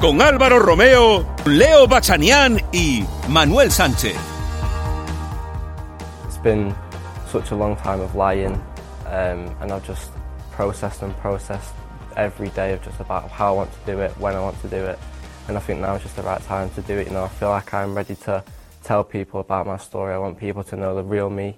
Con Álvaro Romeo, Leo Bachanian y Manuel Sánchez. It's been such a long time of lying, um, and I've just processed and processed every day of just about how I want to do it, when I want to do it, and I think now is just the right time to do it. You know, I feel like I'm ready to tell people about my story. I want people to know the real me,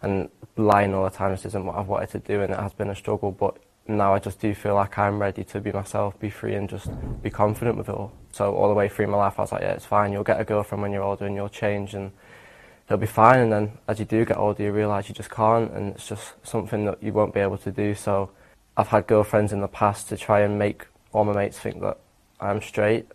and lying all the time just isn't what I've wanted to do, and it has been a struggle. But now I just do feel like I'm ready to be myself, be free, and just be confident with it all. So all the way through my life, I was like, yeah, it's fine. You'll get a girlfriend when you're older, and you'll change, and it'll be fine. And then as you do get older, you realise you just can't, and it's just something that you won't be able to do. So I've had girlfriends in the past to try and make all my mates think that I'm straight,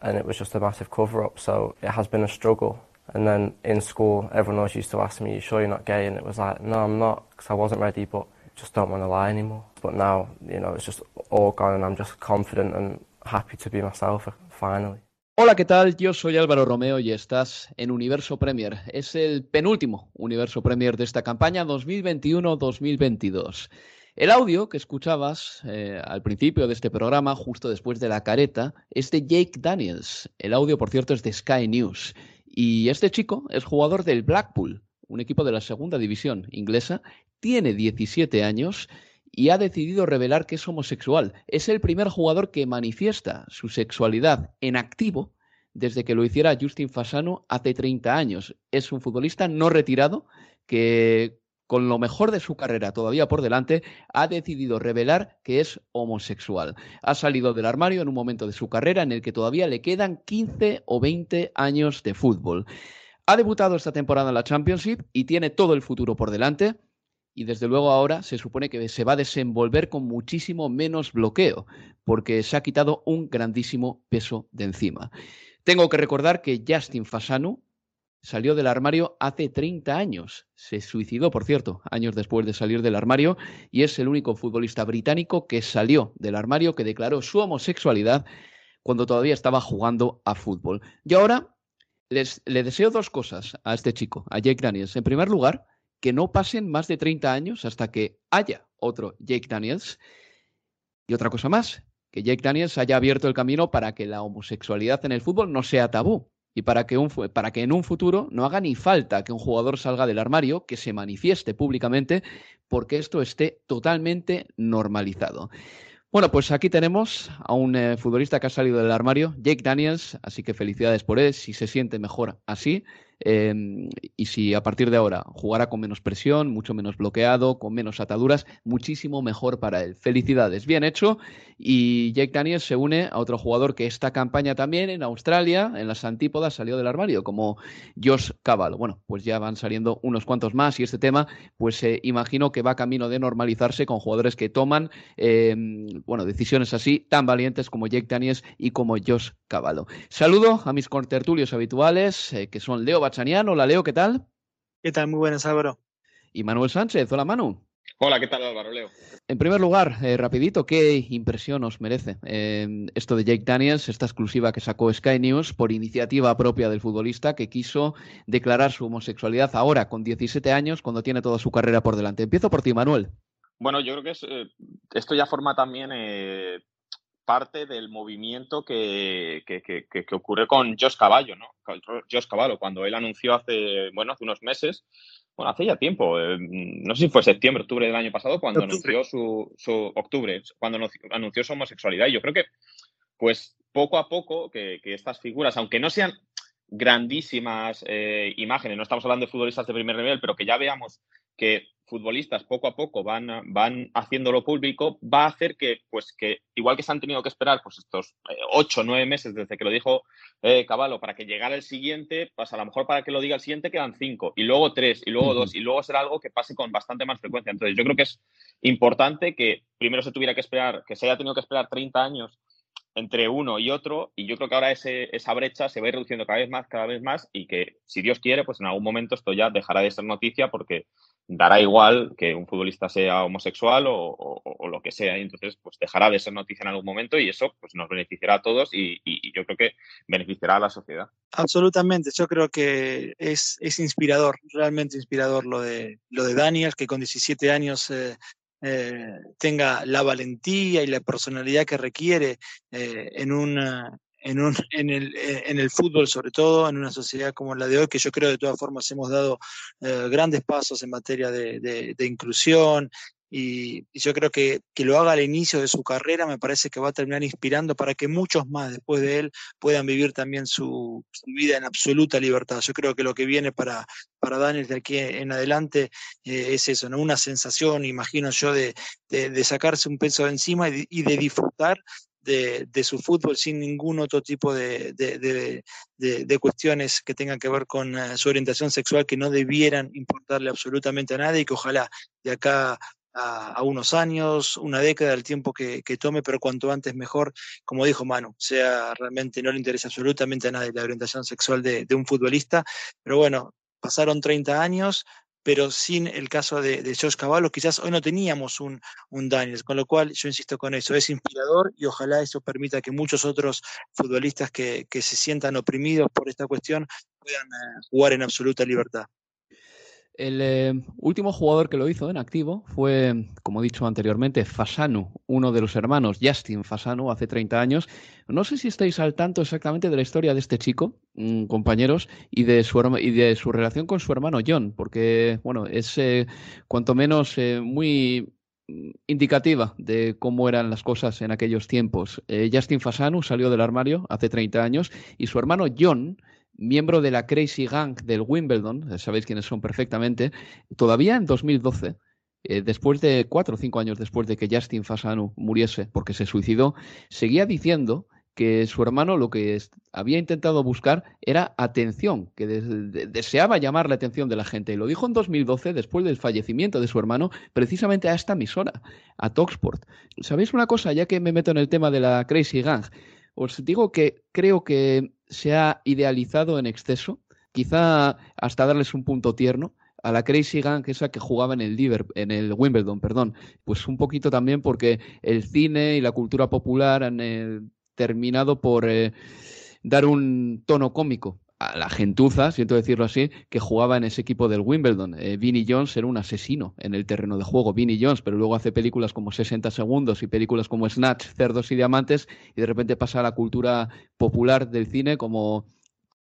and it was just a massive cover-up. So it has been a struggle. And then in school, everyone always used to ask me, "You sure you're not gay?" And it was like, "No, I'm not," because I wasn't ready, but just don't want to lie anymore. But now, you know, it's just all gone, and just confident and happy to be myself finally. Hola, ¿qué tal? Yo soy Álvaro Romeo y estás en Universo Premier. Es el penúltimo Universo Premier de esta campaña 2021-2022. El audio que escuchabas eh, al principio de este programa, justo después de la careta, es de Jake Daniels. El audio, por cierto, es de Sky News. Y este chico es jugador del Blackpool, un equipo de la segunda división inglesa, tiene 17 años y ha decidido revelar que es homosexual. Es el primer jugador que manifiesta su sexualidad en activo desde que lo hiciera Justin Fasano hace 30 años. Es un futbolista no retirado que con lo mejor de su carrera todavía por delante, ha decidido revelar que es homosexual. Ha salido del armario en un momento de su carrera en el que todavía le quedan 15 o 20 años de fútbol. Ha debutado esta temporada en la Championship y tiene todo el futuro por delante. Y desde luego ahora se supone que se va a desenvolver con muchísimo menos bloqueo, porque se ha quitado un grandísimo peso de encima. Tengo que recordar que Justin Fasanu, salió del armario hace 30 años. Se suicidó, por cierto, años después de salir del armario y es el único futbolista británico que salió del armario, que declaró su homosexualidad cuando todavía estaba jugando a fútbol. Y ahora les, le deseo dos cosas a este chico, a Jake Daniels. En primer lugar, que no pasen más de 30 años hasta que haya otro Jake Daniels. Y otra cosa más, que Jake Daniels haya abierto el camino para que la homosexualidad en el fútbol no sea tabú y para que, un, para que en un futuro no haga ni falta que un jugador salga del armario, que se manifieste públicamente, porque esto esté totalmente normalizado. Bueno, pues aquí tenemos a un eh, futbolista que ha salido del armario, Jake Daniels, así que felicidades por él, si se siente mejor así. Em, y si a partir de ahora jugará con menos presión, mucho menos bloqueado, con menos ataduras, muchísimo mejor para él. Felicidades, bien hecho. Y Jake Daniels se une a otro jugador que esta campaña también en Australia, en las antípodas, salió del armario, como Josh Cavallo. Bueno, pues ya van saliendo unos cuantos más y este tema, pues eh, imagino que va camino de normalizarse con jugadores que toman, em, bueno, decisiones así tan valientes como Jake Daniels y como Josh Cavallo. Saludo a mis contertulios habituales, eh, que son Leo Bachanian. Hola Leo, ¿qué tal? ¿Qué tal? Muy buenas, Álvaro. Y Manuel Sánchez. Hola Manu. Hola, ¿qué tal Álvaro Leo? En primer lugar, eh, rapidito, ¿qué impresión os merece eh, esto de Jake Daniels, esta exclusiva que sacó Sky News por iniciativa propia del futbolista que quiso declarar su homosexualidad ahora, con 17 años, cuando tiene toda su carrera por delante? Empiezo por ti, Manuel. Bueno, yo creo que eh, esto ya forma también parte del movimiento que, que, ocurre con Josh Caballo, ¿no? Josh Caballo, cuando él anunció hace, bueno, hace unos meses bueno, hace ya tiempo, eh, no sé si fue septiembre, octubre del año pasado, cuando anunció su, su, octubre, cuando anunció su homosexualidad. Y yo creo que, pues, poco a poco, que, estas figuras, aunque no sean grandísimas eh, imágenes, no estamos hablando de futbolistas de primer nivel, pero que ya veamos que futbolistas poco a poco van, van haciéndolo público, va a hacer que, pues que, igual que se han tenido que esperar pues estos eh, ocho, nueve meses desde que lo dijo eh, Caballo para que llegara el siguiente, pues a lo mejor para que lo diga el siguiente quedan cinco, y luego tres, y luego dos, y luego será algo que pase con bastante más frecuencia. Entonces, yo creo que es importante que primero se tuviera que esperar, que se haya tenido que esperar 30 años entre uno y otro, y yo creo que ahora ese, esa brecha se va a ir reduciendo cada vez más, cada vez más, y que si Dios quiere, pues en algún momento esto ya dejará de ser noticia porque dará igual que un futbolista sea homosexual o, lo que sea, y entonces pues dejará de ser noticia en algún momento y eso pues nos beneficiará a todos y, yo creo que beneficiará a la sociedad. Absolutamente, yo creo que es, es inspirador, realmente inspirador lo de, lo de Daniel, que con 17 años eh, eh, tenga la valentía y la personalidad que requiere eh, en, una, en, un, en, el, eh, en, el, fútbol, sobre todo en una sociedad como la de hoy, que yo creo de todas formas hemos dado eh, grandes pasos en materia de, de, inclusión. Y, yo creo que, que lo haga al inicio de su carrera me parece que va a terminar inspirando para que muchos más después de él puedan vivir también su, vida en absoluta libertad. Yo creo que lo que viene para, para Daniel de aquí en adelante eh, es eso, ¿no? una sensación, imagino yo, de, de, sacarse un peso de encima y de disfrutar de, su fútbol sin ningún otro tipo de, de, cuestiones que tengan que ver con eh, su orientación sexual que no debieran importarle absolutamente a nadie y que ojalá de acá a, unos años, una década, el tiempo que, tome, pero cuanto antes mejor, como dijo Manu, sea realmente no le interesa absolutamente a nadie la orientación sexual de, un futbolista, pero bueno, pasaron 30 años, pero sin el caso de, de Josh Cavallo, quizás hoy no teníamos un, un Daniels, con lo cual yo insisto con eso, es inspirador y ojalá eso permita que muchos otros futbolistas que, que se sientan oprimidos por esta cuestión puedan eh, jugar en absoluta libertad. El eh, último jugador que lo hizo en activo fue, como he dicho anteriormente, Fasanu, uno de los hermanos Justin Fasanu, hace 30 años. No sé si estáis al tanto exactamente de la historia de este chico, mm, compañeros, y de, su, y de su relación con su hermano John, porque, bueno, es eh, cuanto menos eh, muy indicativa de cómo eran las cosas en aquellos tiempos. Justin Fasanu salió del armario hace 30 años y su hermano John miembro de la Crazy Gang del Wimbledon, sabéis quiénes son perfectamente, todavía en 2012, eh, después de cuatro o cinco años después de que Justin Fasanu muriese porque se suicidó, seguía diciendo que su hermano lo que había intentado buscar era atención, que deseaba llamar la atención de la gente. Y lo dijo en 2012, después del fallecimiento de su hermano, precisamente a esta emisora, a Talksport. ¿Sabéis una cosa? Ya que me meto en el tema de la Crazy Gang, os digo que creo que se ha idealizado en exceso, quizá hasta darles un punto tierno a la Crazy Gang, esa que jugaba en el, en el Wimbledon, perdón. Pues un poquito también porque el cine y la cultura popular han eh, terminado por eh, dar un tono cómico a la gentuza, siento decirlo así, que jugaba en ese equipo del Wimbledon. Eh, Vinnie Jones era un asesino en el terreno de juego, Vinnie Jones, pero luego hace películas como 60 segundos y películas como Snatch, Cerdos y Diamantes, y de repente pasa a la cultura popular del cine como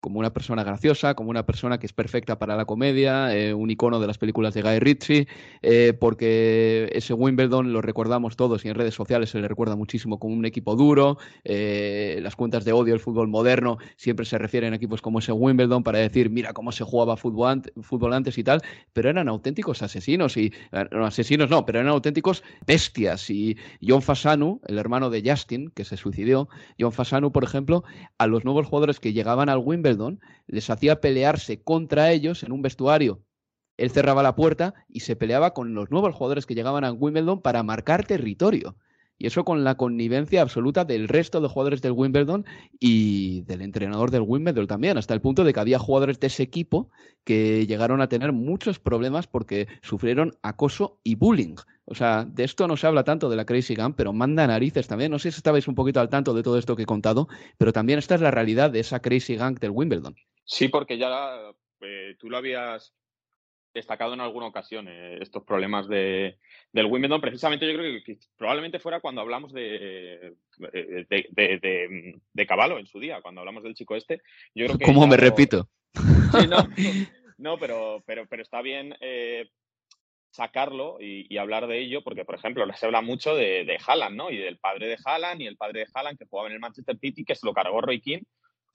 como una persona graciosa, como una persona que es perfecta para la comedia, eh, un icono de las películas de Guy Ritchie, eh, porque ese Wimbledon lo recordamos todos y en redes sociales se le recuerda muchísimo como un equipo duro, eh, las cuentas de odio del fútbol moderno siempre se refieren a equipos como ese Wimbledon para decir, mira cómo se jugaba fútbol, antes y tal, pero eran auténticos asesinos y, no, asesinos no, pero eran auténticos bestias. Y John Fasanu, el hermano de Justin, que se suicidió, John Fasanu, por ejemplo, a los nuevos jugadores que llegaban al Wimbledon, les hacía pelearse contra ellos en un vestuario. Él cerraba la puerta y se peleaba con los nuevos jugadores que llegaban a Wimbledon para marcar territorio. Y eso con la connivencia absoluta del resto de jugadores del Wimbledon y del entrenador del Wimbledon también, hasta el punto de que había jugadores de ese equipo que llegaron a tener muchos problemas porque sufrieron acoso y bullying. O sea, de esto no se habla tanto de la Crazy Gang, pero manda narices también. No sé si estabais un poquito al tanto de todo esto que he contado, pero también esta es la realidad de esa Crazy Gang del Wimbledon. Sí, porque ya eh, tú lo habías destacado en alguna ocasión, eh, estos problemas de, del Wimbledon. Precisamente yo creo que, probablemente fuera cuando hablamos de, de, de, Caballo en su día, cuando hablamos del chico este. Yo creo que ¿Cómo me repito? Sí, no, no, pero, pero, pero está bien eh, sacarlo y, hablar de ello, porque, por ejemplo, se habla mucho de, de Haaland, ¿no? Y del padre de Haaland y el padre de Haaland que jugaba en el Manchester City, que se lo cargó Roy King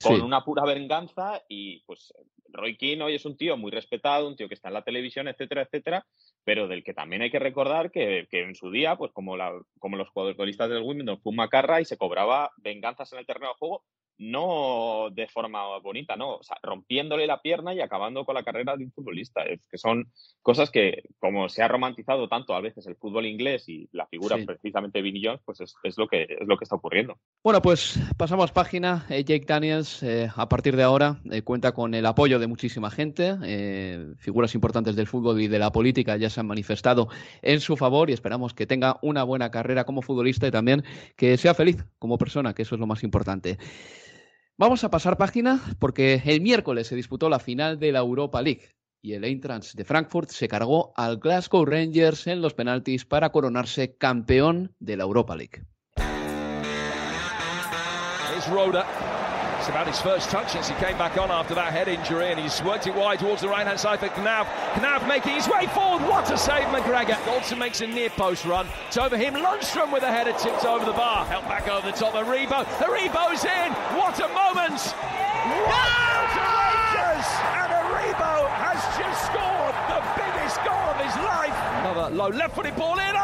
con una pura venganza y pues Roy Keane hoy es un tío muy respetado, un tío que está en la televisión, etcétera, etcétera, pero del que también hay que recordar que, en su día, pues como, la, como los jugadores del Wimbledon fue un macarra y se cobraba venganzas en el terreno de juego no de forma bonita, no, o sea, rompiéndole la pierna y acabando con la carrera de un futbolista. Es que son cosas que, como se ha romantizado tanto a veces el fútbol inglés y la figura precisamente de Vinny Jones, pues es, lo que, es lo que está ocurriendo. Bueno, pues pasamos página. Eh, Jake Daniels, eh, a partir de ahora, eh, cuenta con el apoyo de muchísima gente. figuras importantes del fútbol y de la política ya se han manifestado en su favor y esperamos que tenga una buena carrera como futbolista y también que sea feliz como persona, que eso es lo más importante. Vamos a pasar página porque el miércoles se disputó la final de la Europa League y el Eintracht de Frankfurt se cargó al Glasgow Rangers en los penaltis para coronarse campeón de la Europa League. It's about his first touch since he came back on after that head injury, and he's worked it wide towards the right-hand side for Knav. Knav making his way forward. What a save, McGregor. Goldson makes a near post run. It's over him. Lundstrom with a header tipped over the bar. Help back over the top. Aribo. Aribo's in. What a moment. Wow to Rangers. And Aribo has just scored the biggest goal of his life. Another low left-footed ball in.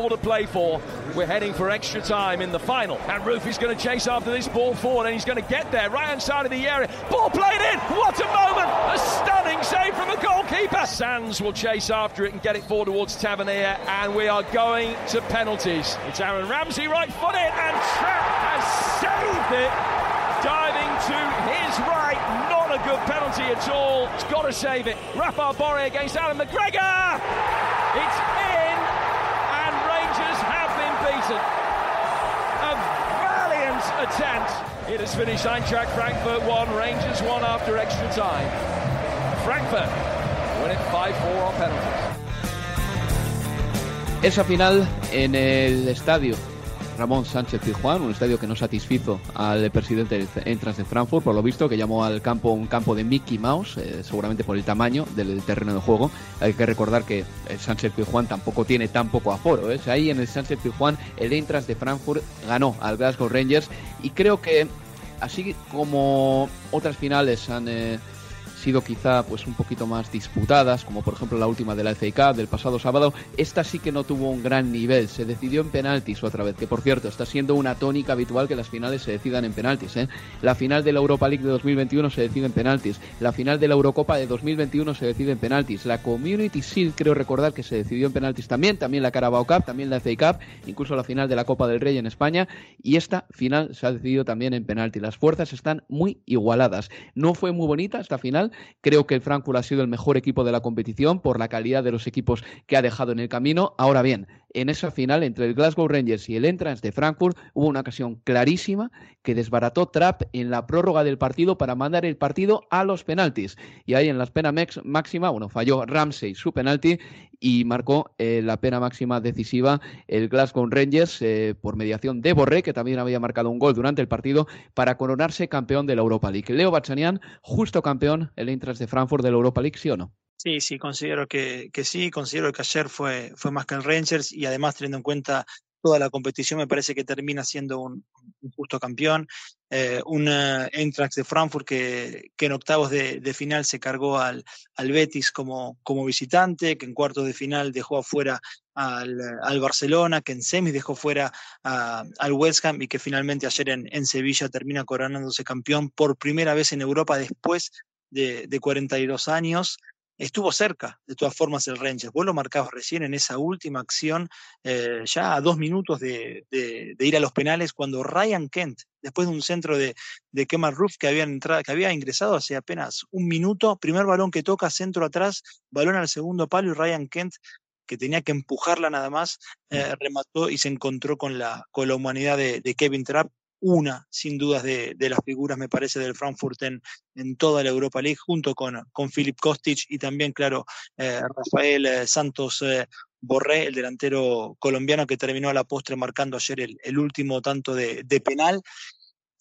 All to play for. We're heading for extra time in the final. And Roof is going to chase after this ball forward, and he's going to get there, right hand side of the area. Ball played in. What a moment! A stunning save from the goalkeeper. Sands will chase after it and get it forward towards Tavernier, and we are going to penalties. It's Aaron Ramsey right footed, and Trapp has saved it, diving to his right. Not a good penalty at all. He's got to save it. Rafa Borre against Alan McGregor. It's attempt. It has finished Eintracht Frankfurt 1, Rangers 1 after extra time. Frankfurt win it 5-4 on penalties. Esa final en el estadio Ramón Sánchez Juan, un estadio que no satisfizo al presidente Entras de Frankfurt, por lo visto, que llamó al campo un campo de Mickey Mouse, eh, seguramente por el tamaño del, terreno de juego. Hay que recordar que el Sánchez Juan tampoco tiene tan poco aforo. ¿eh? Ahí en el Sánchez Juan el Entras de Frankfurt ganó al Glasgow Rangers y creo que así como otras finales han... Eh, sido quizá pues un poquito más disputadas, como por ejemplo la última de la FA Cup del pasado sábado, esta sí que no tuvo un gran nivel, se decidió en penaltis otra vez, que por cierto está siendo una tónica habitual que las finales se decidan en penaltis. ¿eh? La final de la Europa League de 2021 se decide en penaltis, la final de la Eurocopa de 2021 se decide en penaltis, la Community Shield creo recordar que se decidió en penaltis también, también la Carabao Cup, también la FA Cup, incluso la final de la Copa del Rey en España y esta final se ha decidido también en penalti. Las fuerzas están muy igualadas. No fue muy bonita esta final, Creo que el Frankfurt ha sido el mejor equipo de la competición por la calidad de los equipos que ha dejado en el camino. Ahora bien, en esa final entre el Glasgow Rangers y el Entrance de Frankfurt hubo una ocasión clarísima que desbarató Trapp en la prórroga del partido para mandar el partido a los penaltis. Y ahí en la pena máxima, bueno, falló Ramsey su penalti y marcó eh, la pena máxima decisiva el Glasgow Rangers eh, por mediación de Borré, que también había marcado un gol durante el partido para coronarse campeón de la Europa League. Leo Bachanian, justo campeón, el Eintracht de Frankfurt de la Europa League, ¿sí o no? Sí, sí, considero que, que sí, considero que ayer fue, fue más que el Rangers y además teniendo en cuenta toda la competición me parece que termina siendo un, justo campeón. Eh, un Eintracht de Frankfurt que, que en octavos de, de, final se cargó al, al Betis como, como visitante, que en cuartos de final dejó afuera al, Barcelona, que en semis dejó fuera al West Ham y que finalmente ayer en, Sevilla termina coronándose campeón por primera vez en Europa después de, de 42 años estuvo cerca, de todas formas, el Rangers. Vos lo marcabas recién en esa última acción, eh, ya a dos minutos de, ir a los penales, cuando Ryan Kent, después de un centro de, de Kemar Roof que, había entrado, que había ingresado hace apenas un minuto, primer balón que toca, centro atrás, balón al segundo palo y Ryan Kent que tenía que empujarla nada más, eh, remató y se encontró con la, con la humanidad de, de Kevin Trapp, una, sin dudas, de, las figuras, me parece, del Frankfurt en, en toda la Europa League, junto con, con Filip Kostic y también, claro, eh, Rafael eh, Santos eh, Borré, el delantero colombiano que terminó a la postre marcando ayer el, último tanto de, penal.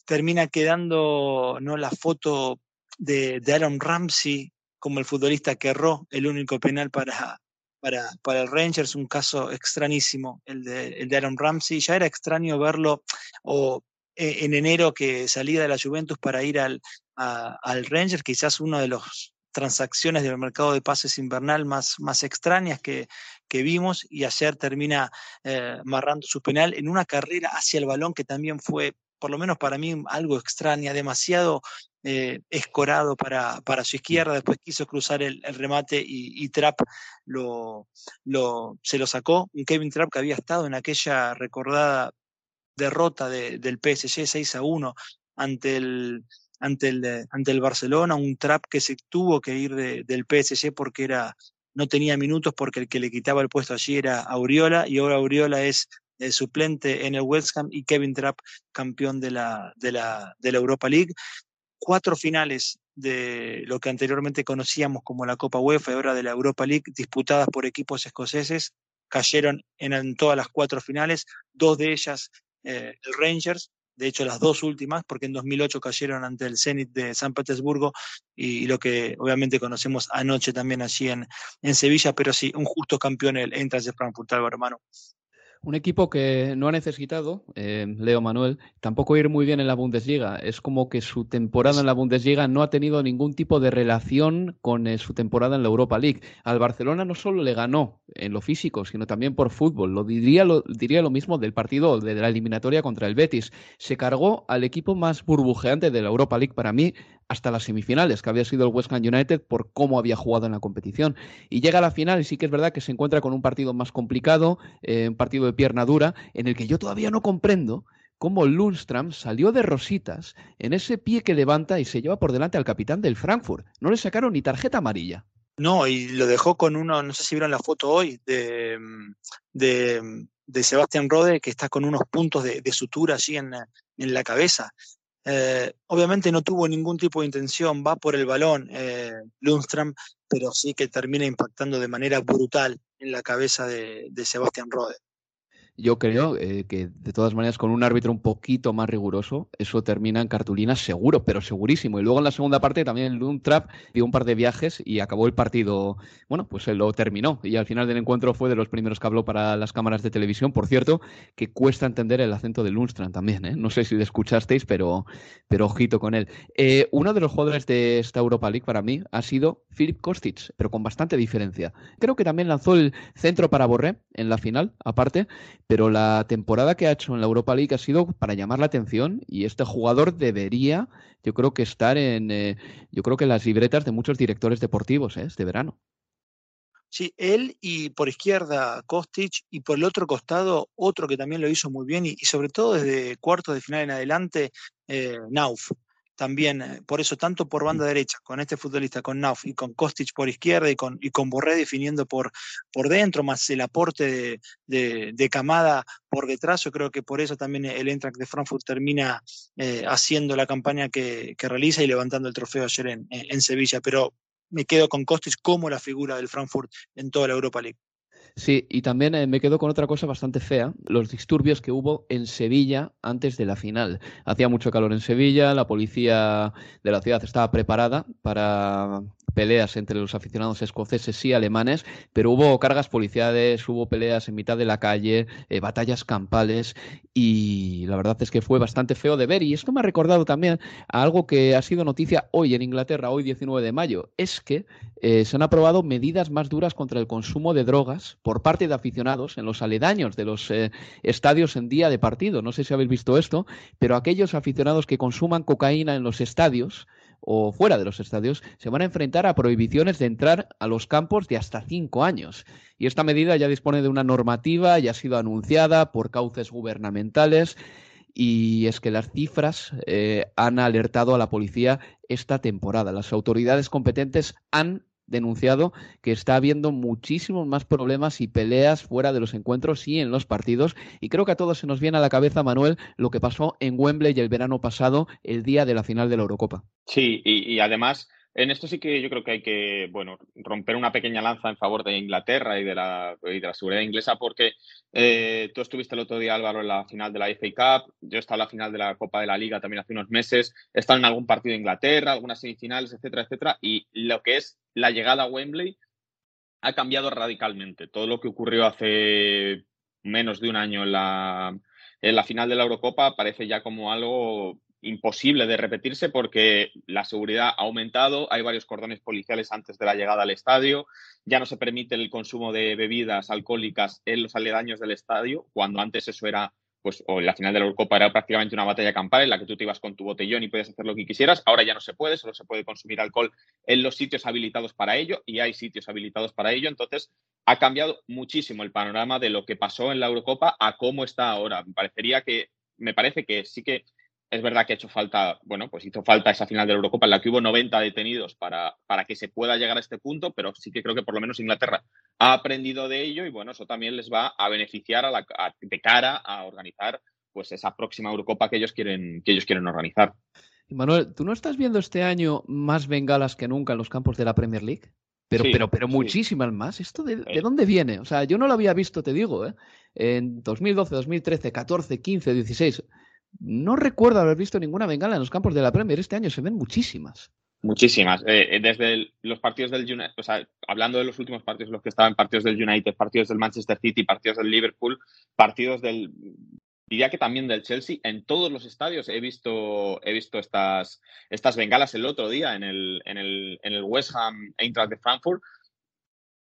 Termina quedando ¿no? la foto de, de Aaron Ramsey como el futbolista que erró el único penal para, para, para, el Rangers, un caso extrañísimo, el de, el de Aaron Ramsey. Ya era extraño verlo, o en enero que salía de la Juventus para ir al, al Rangers, quizás una de las transacciones del mercado de pases invernal más, más extrañas que, que vimos y ayer termina eh, marrando su penal en una carrera hacia el balón que también fue, por lo menos para mí, algo extraña, demasiado eh, escorado para, para, su izquierda, después quiso cruzar el, remate y, y Trapp lo, lo, se lo sacó, un Kevin Trapp que había estado en aquella recordada derrota del PSG 6 a 1 ante el, ante el, ante el Barcelona, un trap que se tuvo que ir del PSG porque era, no tenía minutos porque el que le quitaba el puesto allí era Auriola y ahora Auriola es el suplente en el West Ham y Kevin Trapp campeón de la, de la, de la Europa League. Cuatro finales de lo que anteriormente conocíamos como la Copa UEFA y ahora de la Europa League disputadas por equipos escoceses cayeron en, en todas las cuatro finales, dos de ellas eh, el Rangers, de hecho las dos últimas, porque en 2008 cayeron ante el Zenit de San Petersburgo y, lo que obviamente conocemos anoche también allí en, en Sevilla, pero sí, un justo campeón el Eintracht de Frankfurt, Álvaro hermano. Un equipo que no ha necesitado, eh, Leo Manuel, tampoco ir muy bien en la Bundesliga. Es como que su temporada en la Bundesliga no ha tenido ningún tipo de relación con eh, su temporada en la Europa League. Al Barcelona no solo le ganó en lo físico, sino también por fútbol. Lo diría lo, diría lo mismo del partido de la eliminatoria contra el Betis. Se cargó al equipo más burbujeante de la Europa League para mí hasta las semifinales, que había sido el West Ham United por cómo había jugado en la competición. Y llega a la final y sí que es verdad que se encuentra con un partido más complicado, eh, un partido de pierna dura, en el que yo todavía no comprendo cómo Lundstram salió de rositas en ese pie que levanta y se lleva por delante al capitán del Frankfurt. No le sacaron ni tarjeta amarilla. No, y lo dejó con uno, no sé si vieron la foto hoy, de, de, de Sebastián Rode, que está con unos puntos de, sutura allí en, en la cabeza. Eh, obviamente no tuvo ningún tipo de intención, va por el balón eh, Lundstrom, pero sí que termina impactando de manera brutal en la cabeza de, de Sebastián Rode. Yo creo eh, que de todas maneras con un árbitro un poquito más riguroso, eso termina en cartulina seguro, pero segurísimo. Y luego en la segunda parte también el Trap dio un par de viajes y acabó el partido, bueno, pues se lo terminó. Y al final del encuentro fue de los primeros que habló para las cámaras de televisión. Por cierto, que cuesta entender el acento de Lundstrand también, ¿eh? No sé si lo escuchasteis, pero, pero ojito con él. Eh, uno de los jugadores de esta Europa League para mí ha sido Filip Kostic, pero con bastante diferencia. Creo que también lanzó el centro para Borré en la final, aparte pero la temporada que ha hecho en la Europa League ha sido para llamar la atención y este jugador debería, yo creo que estar en, eh, yo creo que las libretas de muchos directores deportivos ¿eh? este verano. Sí, él y por izquierda Kostic y por el otro costado otro que también lo hizo muy bien y, sobre todo desde cuartos de final en adelante, eh, Nauf también, eh, por eso, tanto por banda derecha, con este futbolista, con Nauf y con Kostic por izquierda y con, y con Borré definiendo por, por dentro, más el aporte de, de, Camada por detrás, yo creo que por eso también el Eintracht de Frankfurt termina eh, haciendo la campaña que, que, realiza y levantando el trofeo ayer en, en Sevilla. Pero me quedo con Kostic como la figura del Frankfurt en toda la Europa League. Sí, y también eh, me quedo con otra cosa bastante fea, los disturbios que hubo en Sevilla antes de la final. Hacía mucho calor en Sevilla, la policía de la ciudad estaba preparada para peleas entre los aficionados escoceses y alemanes, pero hubo cargas policiales, hubo peleas en mitad de la calle, eh, batallas campales y la verdad es que fue bastante feo de ver. Y esto me ha recordado también a algo que ha sido noticia hoy en Inglaterra, hoy 19 de mayo, es que eh, se han aprobado medidas más duras contra el consumo de drogas por parte de aficionados en los aledaños de los eh, estadios en día de partido. No sé si habéis visto esto, pero aquellos aficionados que consuman cocaína en los estadios o fuera de los estadios se van a enfrentar a prohibiciones de entrar a los campos de hasta cinco años. Y esta medida ya dispone de una normativa, ya ha sido anunciada por cauces gubernamentales. Y es que las cifras eh, han alertado a la policía esta temporada. Las autoridades competentes han denunciado que está habiendo muchísimos más problemas y peleas fuera de los encuentros y en los partidos. Y creo que a todos se nos viene a la cabeza, Manuel, lo que pasó en Wembley el verano pasado, el día de la final de la Eurocopa. Sí, y, además en esto sí que yo creo que hay que, bueno, romper una pequeña lanza en favor de Inglaterra y de la, de la seguridad inglesa, porque eh, tú estuviste el otro día, Álvaro, en la final de la FA Cup, yo he estado en la final de la Copa de la Liga también hace unos meses, he estado en algún partido de Inglaterra, algunas semifinales, etcétera, etcétera, y lo que es la llegada a Wembley ha cambiado radicalmente. Todo lo que ocurrió hace menos de un año en la, en la final de la Eurocopa parece ya como algo imposible de repetirse porque la seguridad ha aumentado, hay varios cordones policiales antes de la llegada al estadio, ya no se permite el consumo de bebidas alcohólicas en los aledaños del estadio, cuando antes eso era, pues, o en la final de la Eurocopa era prácticamente una batalla campal en la que tú te ibas con tu botellón y podías hacer lo que quisieras, ahora ya no se puede, solo se puede consumir alcohol en los sitios habilitados para ello y hay sitios habilitados para ello, entonces ha cambiado muchísimo el panorama de lo que pasó en la Eurocopa a cómo está ahora. Me parecería que, me parece que sí que es verdad que ha hecho falta, bueno, pues hizo falta esa final de la Eurocopa en la que hubo 90 detenidos para, para que se pueda llegar a este punto, pero sí que creo que por lo menos Inglaterra ha aprendido de ello y bueno, eso también les va a beneficiar a la, de cara a organizar pues esa próxima Eurocopa que ellos quieren, que ellos quieren organizar. Manuel, ¿tú no estás viendo este año más bengalas que nunca en los campos de la Premier League? Pero, pero, pero muchísimas más. ¿Esto de, de, dónde viene? O sea, yo no lo había visto, te digo, ¿eh? En 2012, 2013, 14, 15, 16. No recuerdo haber visto ninguna bengala en los campos de la Premier. Este año se ven muchísimas. Muchísimas. Eh, eh, desde los partidos del United, o sea, hablando de los últimos partidos, los que estaban partidos del United, partidos del Manchester City, partidos del Liverpool, partidos del, diría que también del Chelsea, en todos los estadios he visto, he visto estas, estas bengalas el otro día en el, en el, en el West Ham Eintracht de Frankfurt.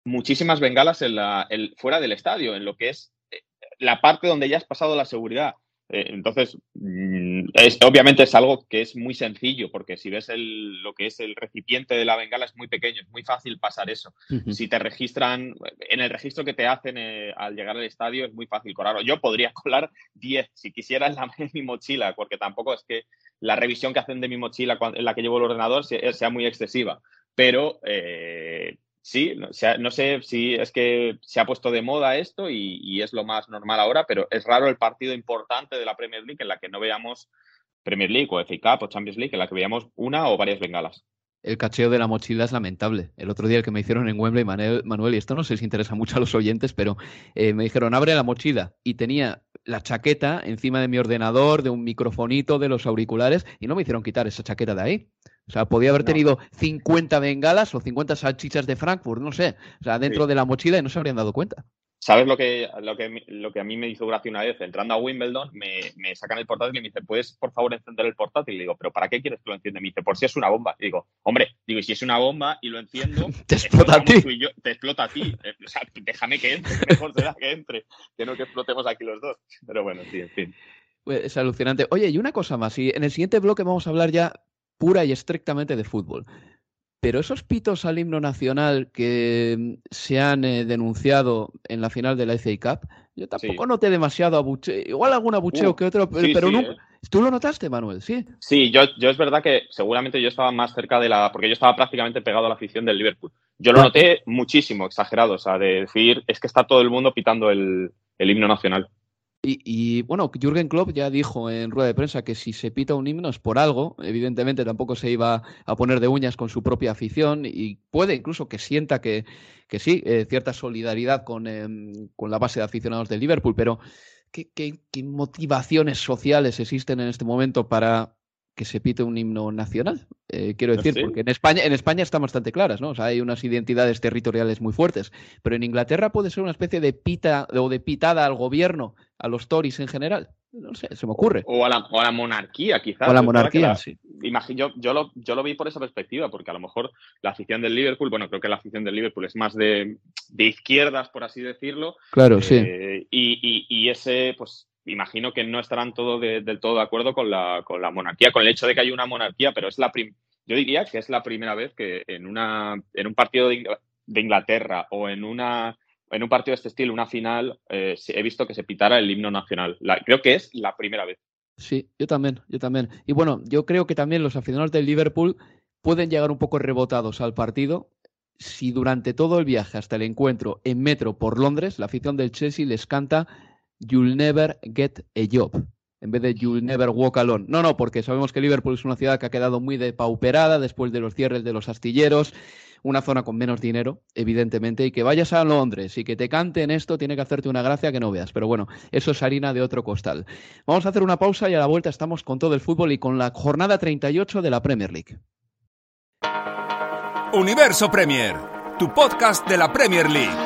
Muchísimas bengalas en la, el, fuera del estadio, en lo que es eh, la parte donde ya has pasado la seguridad. Eh, entonces, mm, es, obviamente es algo que es muy sencillo, porque si ves el, lo que es el recipiente de la bengala es muy pequeño, es muy fácil pasar eso. Si te registran, en el registro que te hacen eh, al llegar al estadio es muy fácil colarlo. Yo podría colar 10 si quisiera en, la, mi mochila, porque tampoco es que la revisión que hacen de mi mochila en la que llevo el ordenador sea, sea muy excesiva. Pero eh, sí, no, sé si es que se ha puesto de moda esto y, es lo más normal ahora, pero es raro el partido importante de la Premier League en la que no veamos Premier League o FA Cup o Champions League, en la que veamos una o varias bengalas. El cacheo de la mochila es lamentable. El otro día el que me hicieron en Wembley, Manuel, y esto no sé si interesa mucho a los oyentes, pero eh, me dijeron, abre la mochila. Y tenía la chaqueta encima de mi ordenador, de un microfonito, de los auriculares, y no me hicieron quitar esa chaqueta de ahí. O sea, podía haber tenido 50 bengalas o 50 salchichas de Frankfurt, no sé, o sea, dentro de la mochila y no se habrían dado cuenta. ¿Sabes lo que, lo, que, lo que a mí me hizo gracia una vez? Entrando a Wimbledon, me, me, sacan el portátil y me dice, ¿puedes por favor encender el portátil? Y digo, ¿pero para qué quieres que lo encienda? Me dice, por si es una bomba. Y digo, hombre, digo, y si es una bomba y lo enciendo, te explota a ti. te explota a ti. O sea, déjame que entre, mejor será que entre, que no que explotemos aquí los dos. Pero bueno, sí, en fin. Pues es alucinante. Oye, y una cosa más, y en el siguiente bloque vamos a hablar ya pura y estrictamente de fútbol. Pero esos pitos al himno nacional que mm, se han eh, denunciado en la final de la FA Cup, yo tampoco noté demasiado abucheo, igual algún abucheo uh, que otro, pero no. Eh. ¿Tú lo notaste, Manuel? Sí. Sí, yo, yo es verdad que seguramente yo estaba más cerca de la. porque yo estaba prácticamente pegado a la afición del Liverpool. Yo lo noté muchísimo, exagerado, o sea, de decir, es que está todo el mundo pitando el himno nacional. Y, bueno, Jürgen Klopp ya dijo en rueda de prensa que si se pita un himno es por algo. Evidentemente tampoco se iba a poner de uñas con su propia afición y puede incluso que sienta que, que sí, eh, cierta solidaridad con, em, con, la base de aficionados del Liverpool, pero ¿qué, qué, motivaciones sociales existen en este momento para que se pite un himno nacional. Eh, quiero decir, porque en España, en España están bastante claras, ¿no? O sea, hay unas identidades territoriales muy fuertes. Pero en Inglaterra puede ser una especie de pita o de pitada al gobierno, a los Tories en general. No sé, se me ocurre. O a la, monarquía, quizás. O a la monarquía, sí. Imagino, yo, lo, yo lo vi por esa perspectiva, porque a lo mejor la afición del Liverpool, bueno, creo que la afición del Liverpool es más de, izquierdas, por así decirlo. Claro, sí. Eh, y, y ese, pues imagino que no estarán todo del todo de acuerdo con la, con la monarquía, con el hecho de que hay una monarquía, pero es la yo diría que es la primera vez que en, una, en un partido de, Inglaterra o en, una, en un partido de este estilo, una final, eh, he visto que se pitara el himno nacional. creo que es la primera vez. Sí, yo también, yo también. Y bueno, yo creo que también los aficionados del Liverpool pueden llegar un poco rebotados al partido si durante todo el viaje hasta el encuentro en metro por Londres, la afición del Chelsea les canta You'll never get a job. En vez de You'll never walk alone. No, no, porque sabemos que Liverpool es una ciudad que ha quedado muy depauperada después de los cierres de los astilleros, una zona con menos dinero, evidentemente, y que vayas a Londres y que te canten esto tiene que hacerte una gracia que no veas. Pero bueno, eso es harina de otro costal. Vamos a hacer una pausa y a la vuelta estamos con todo el fútbol y con la jornada 38 de la Premier League. Universo Premier, tu podcast de la Premier League.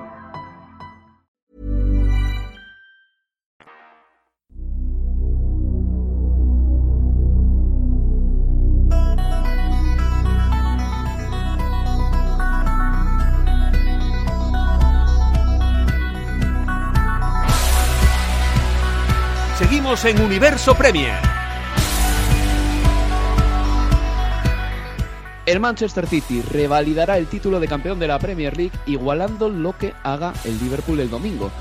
Seguimos en Universo Premier. El Manchester City revalidará el título de campeón de la Premier League igualando lo que haga el Liverpool el domingo.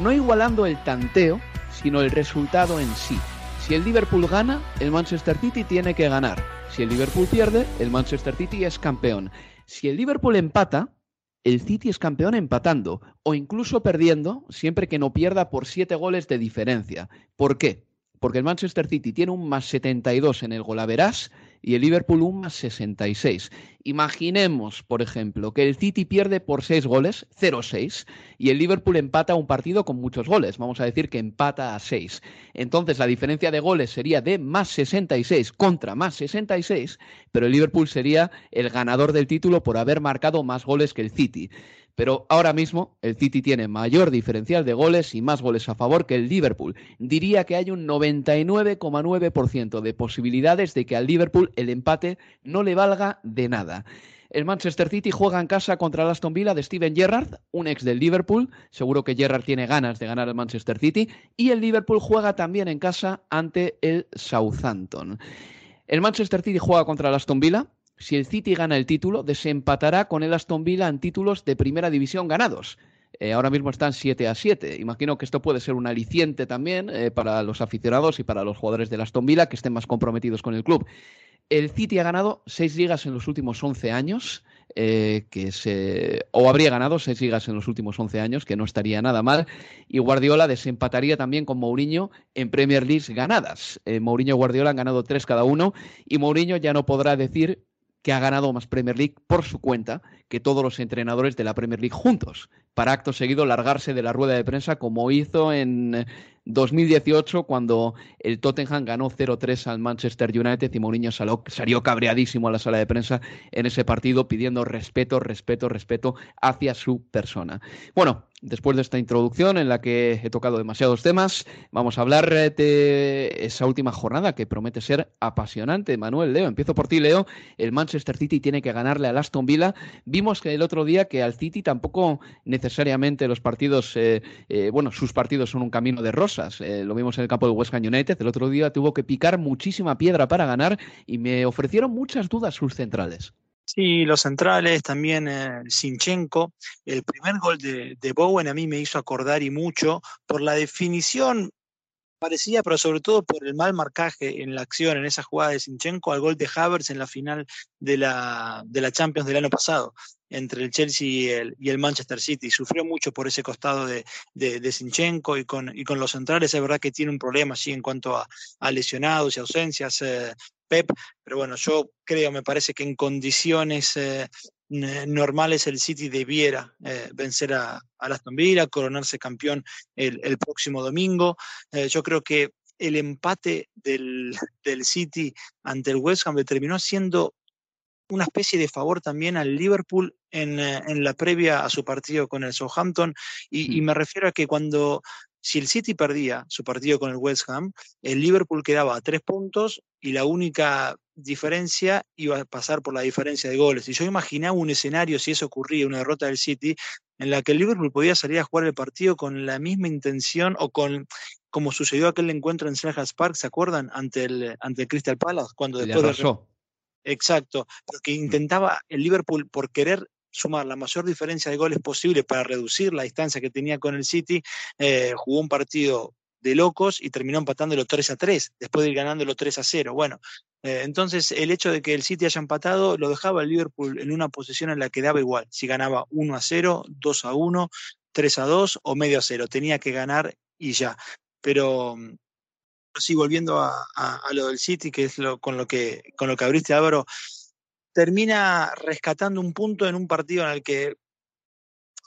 No igualando el tanteo, sino el resultado en sí. Si el Liverpool gana, el Manchester City tiene que ganar. Si el Liverpool pierde, el Manchester City es campeón. Si el Liverpool empata, el City es campeón empatando o incluso perdiendo siempre que no pierda por siete goles de diferencia. ¿Por qué? Porque el Manchester City tiene un más 72 en el golaveras y el Liverpool un más 66. Imaginemos, por ejemplo, que el City pierde por 6 goles, 0-6, y el Liverpool empata un partido con muchos goles. Vamos a decir que empata a 6. Entonces la diferencia de goles sería de más 66 contra más 66, pero el Liverpool sería el ganador del título por haber marcado más goles que el City. Pero ahora mismo el City tiene mayor diferencial de goles y más goles a favor que el Liverpool. Diría que hay un 99,9% de posibilidades de que al Liverpool el empate no le valga de nada. El Manchester City juega en casa contra el Aston Villa de Steven Gerrard, un ex del Liverpool. Seguro que Gerrard tiene ganas de ganar el Manchester City. Y el Liverpool juega también en casa ante el Southampton. El Manchester City juega contra el Aston Villa si el City gana el título, desempatará con el Aston Villa en títulos de primera división ganados. Eh, ahora mismo están 7 a 7. Imagino que esto puede ser un aliciente también eh, para los aficionados y para los jugadores de Aston Villa que estén más comprometidos con el club. El City ha ganado seis ligas en los últimos 11 años. Eh, que se, o habría ganado seis ligas en los últimos 11 años, que no estaría nada mal, y Guardiola desempataría también con Mourinho en Premier League ganadas. Mourinho y Guardiola han ganado tres cada uno, y Mourinho ya no podrá decir que ha ganado más Premier League por su cuenta que todos los entrenadores de la Premier League juntos, para acto seguido largarse de la rueda de prensa como hizo en 2018 cuando el Tottenham ganó 0-3 al Manchester United y Mourinho salió, cabreadísimo a la sala de prensa en ese partido pidiendo respeto, respeto, respeto hacia su persona. Bueno, después de esta introducción en la que he tocado demasiados temas, vamos a hablar de esa última jornada que promete ser apasionante. Manuel, Leo, empiezo por ti, Leo. El Manchester City tiene que ganarle al Aston Villa. Vimos que el otro día que al City tampoco necesariamente los partidos, eh, eh, bueno, sus partidos son un camino de rosas. Eh, lo vimos en el campo del West Ham United. El otro día tuvo que picar muchísima piedra para ganar y me ofrecieron muchas dudas sus centrales. Sí, los centrales, también eh, Sinchenko. El primer gol de, Bowen a mí me hizo acordar y mucho por la definición parecía, pero sobre todo por el mal marcaje en la acción, en esa jugada de Sinchenko, al gol de Havertz en la final de la, de la Champions del año pasado entre el Chelsea y el, y el, Manchester City. Sufrió mucho por ese costado de, de, Sinchenko y con, y con los centrales. Es verdad que tiene un problema así en cuanto a, a lesionados y ausencias. Eh, Pep, pero bueno, yo creo, me parece que en condiciones eh, normales el City debiera eh, vencer a, a Aston Villa, coronarse campeón el, próximo domingo. Eh, yo creo que el empate del, del, City ante el West Ham terminó siendo una especie de favor también al Liverpool en, en, la previa a su partido con el Southampton. Y, y, me refiero a que cuando si el City perdía su partido con el West Ham, el Liverpool quedaba a tres puntos y la única diferencia iba a pasar por la diferencia de goles. Y yo imaginaba un escenario, si eso ocurría, una derrota del City, en la que el Liverpool podía salir a jugar el partido con la misma intención o con, como sucedió aquel encuentro en Selhurst Park, ¿se acuerdan? Ante el, ante el Crystal Palace, cuando después de... Exacto, porque mm. intentaba el Liverpool por querer sumar la mayor diferencia de goles posible para reducir la distancia que tenía con el City, eh, jugó un partido de locos y terminó empatándolo 3 a 3, después de ir ganándolo 3 a 0. Bueno, eh, entonces el hecho de que el City haya empatado lo dejaba el Liverpool en una posición en la que daba igual, si ganaba 1 a 0, 2 a 1, 3 a 2 o medio a 0, tenía que ganar y ya. Pero sí, volviendo a, lo del City, que es lo, con, lo que, con lo que abriste Álvaro, termina rescatando un punto en un partido en el que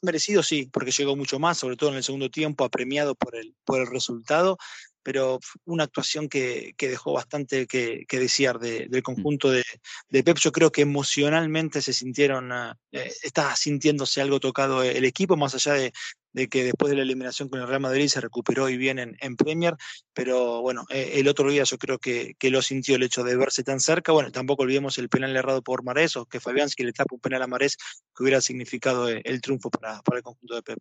merecido sí, porque llegó mucho más, sobre todo en el segundo tiempo, apremiado por el, por el resultado, pero una actuación que, dejó bastante que, desear del mm. conjunto de, Pep. Yo creo que emocionalmente se sintieron, ah, eh, está sintiéndose algo tocado el equipo, más allá de, de que después de la eliminación con el Real Madrid se recuperó y bien en, Premier, pero bueno, eh, el otro día yo creo que, que, lo sintió el hecho de verse tan cerca. Bueno, tampoco olvidemos el penal errado por Marés, o que Fabianski le tapa un penal a Marés que hubiera significado eh, el triunfo para, para el conjunto de Pep.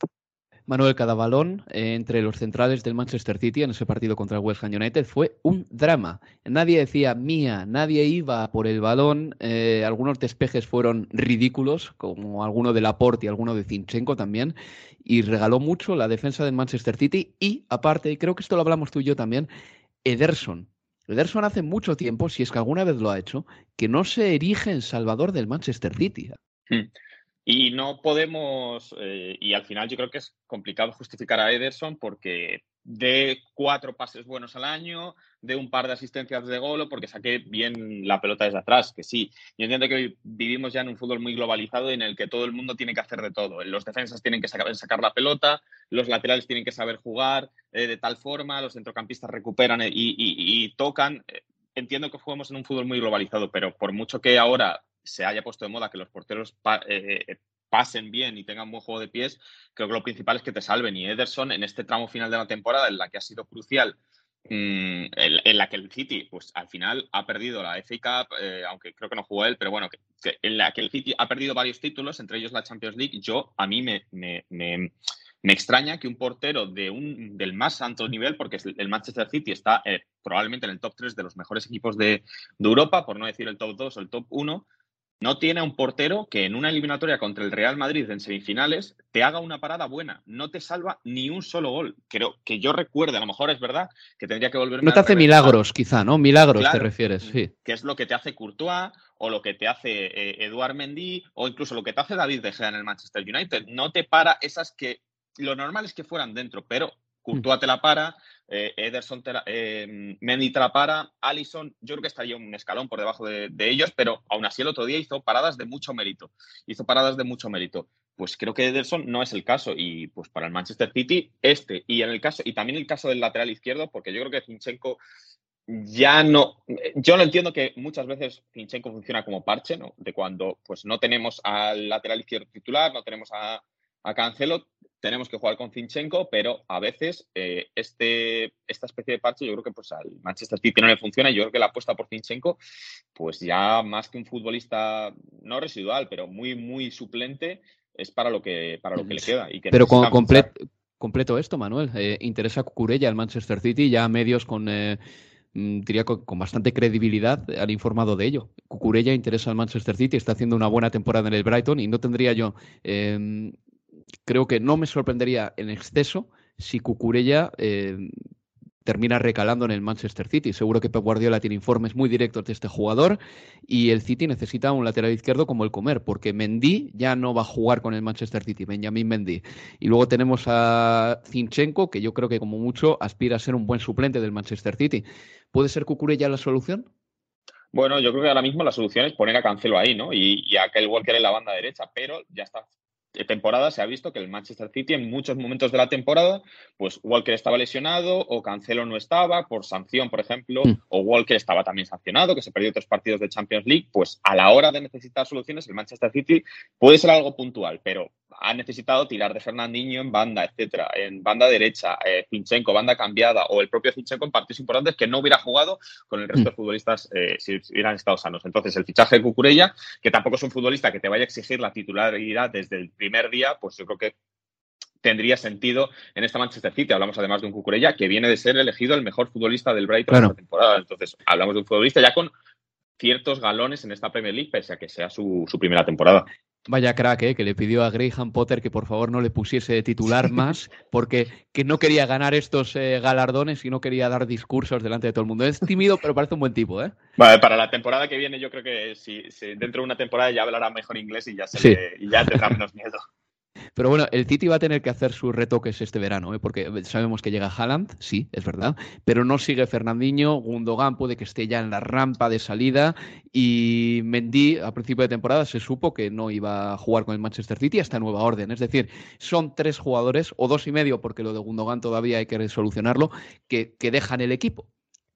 Manuel, cada balón eh, entre los centrales del Manchester City en ese partido contra el West Ham United fue un drama. Nadie decía mía, nadie iba por el balón. Eh, algunos despejes fueron ridículos, como alguno de Laporte y alguno de Zinchenko también, y regaló mucho la defensa del Manchester City. Y aparte, creo que esto lo hablamos tú y yo también, Ederson. Ederson hace mucho tiempo, si es que alguna vez lo ha hecho, que no se erige en salvador del Manchester City. Hmm. Y no podemos, eh, y al final yo creo que es complicado justificar a Ederson porque de cuatro pases buenos al año, de un par de asistencias de gol o porque saqué bien la pelota desde atrás, que sí. Yo entiendo que vivimos ya en un fútbol muy globalizado en el que todo el mundo tiene que hacer de todo. Los defensas tienen que sacar, sacar la pelota, los laterales tienen que saber jugar eh, de tal forma, los centrocampistas recuperan y, y tocan. Entiendo que juguemos en un fútbol muy globalizado, pero por mucho que ahora se haya puesto de moda que los porteros eh, eh, pasen bien y tengan buen juego de pies, creo que lo principal es que te salven. Y Ederson, en este tramo final de la temporada, en la que ha sido crucial, mm, en, la que el City, pues al final ha perdido la FA Cup, eh, aunque creo que no jugó él, pero bueno, en la que el City ha perdido varios títulos, entre ellos la Champions League, yo, a mí me, me, me, extraña que un portero de un, del más alto nivel, porque el Manchester City está probablemente en el top 3 de los mejores equipos de, de Europa, por no decir el top 2 o el top 1, no tiene un portero que en una eliminatoria contra el Real Madrid en semifinales te haga una parada buena. No te salva ni un solo gol. Creo que yo recuerde, a lo mejor es verdad que tendría que volver. No te hace milagros, quizá, ¿no? Milagros te refieres, sí. Que es lo que te hace Courtois o lo que te hace eh, Eduard Mendy o incluso lo que te hace David De Gea en el Manchester United. No te para esas que lo normal es que fueran dentro, pero Courtois te la para, eh, Ederson te la, eh, Mendy te la para, Allison, yo creo que estaría un escalón por debajo de, ellos, pero aún así el otro día hizo paradas de mucho mérito. Hizo paradas de mucho mérito. Pues creo que Ederson no es el caso. Y pues para el Manchester City, este, y en el caso, y también el caso del lateral izquierdo, porque yo creo que Zinchenko ya no. Yo no entiendo que muchas veces Zinchenko funciona como parche, ¿no? De cuando pues no tenemos al lateral izquierdo titular, no tenemos a, a Cancelo, tenemos que jugar con Zinchenko, pero a veces eh, este, esta especie de parche yo creo que pues al Manchester City no le funciona yo creo que la apuesta por Zinchenko, pues ya más que un futbolista no residual, pero muy, muy suplente, es para lo que, para lo que le queda. Y que pero con, completo esto, Manuel. Eh, interesa Cucurella al Manchester City, ya medios con... Eh, mm, diría con, bastante credibilidad han informado de ello. Cucurella interesa al Manchester City, está haciendo una buena temporada en el Brighton y no tendría yo em, creo que no me sorprendería en exceso si Cucurella eh, termina recalando en el Manchester City. Seguro que Pep Guardiola tiene informes muy directos de este jugador y el City necesita un lateral izquierdo como el Comer, porque Mendy ya no va a jugar con el Manchester City, Benjamin Mendy. Y luego tenemos a Zinchenko, que yo creo que como mucho aspira a ser un buen suplente del Manchester City. ¿Puede ser Cucurella la solución? Bueno, yo creo que ahora mismo la solución es poner a Cancelo ahí, ¿no? Y, y a Kyle Walker en la banda derecha, pero ya está temporada se ha visto que el Manchester City en muchos momentos de la temporada, pues Walker estaba lesionado o Cancelo no estaba por sanción, por ejemplo, mm. o Walker estaba también sancionado, que se perdió tres partidos de Champions League, pues a la hora de necesitar soluciones el Manchester City puede ser algo puntual, pero ha necesitado tirar de Fernandinho en banda, etcétera, en banda derecha, eh, Zinchenko, banda cambiada, o el propio Zinchenko en partidos importantes que no hubiera jugado con el resto de mm. futbolistas eh, si hubieran estado sanos. Entonces, el fichaje de Cucurella, que tampoco es un futbolista que te vaya a exigir la titularidad desde el primer día, pues yo creo que tendría sentido en esta Manchester City. Hablamos además de un Cucurella que viene de ser elegido el mejor futbolista del Brighton en esta temporada. Entonces, hablamos de un futbolista ya con ciertos galones en esta Premier League, pese a que sea su primera temporada. Vaya crack, ¿eh? que le pidió a Graham Potter que por favor no le pusiese de titular más, porque que no quería ganar estos eh, galardones y no quería dar discursos delante de todo el mundo. Es tímido, pero parece un buen tipo. ¿eh? Vale, para la temporada que viene yo creo que si, dentro de una temporada ya hablará mejor inglés y ya, se y ya tendrá menos miedo. Pero bueno, el Titi va a tener que hacer sus retoques este verano, ¿eh? porque sabemos que llega Haaland, sí, es verdad, pero no sigue Fernandinho, Gundogan puede que esté ya en la rampa de salida y Mendy a principio de temporada se supo que no iba a jugar con el Manchester City hasta nueva orden. Es decir, son tres jugadores, o dos y medio, porque lo de Gundogan todavía hay que solucionarlo, que dejan el equipo.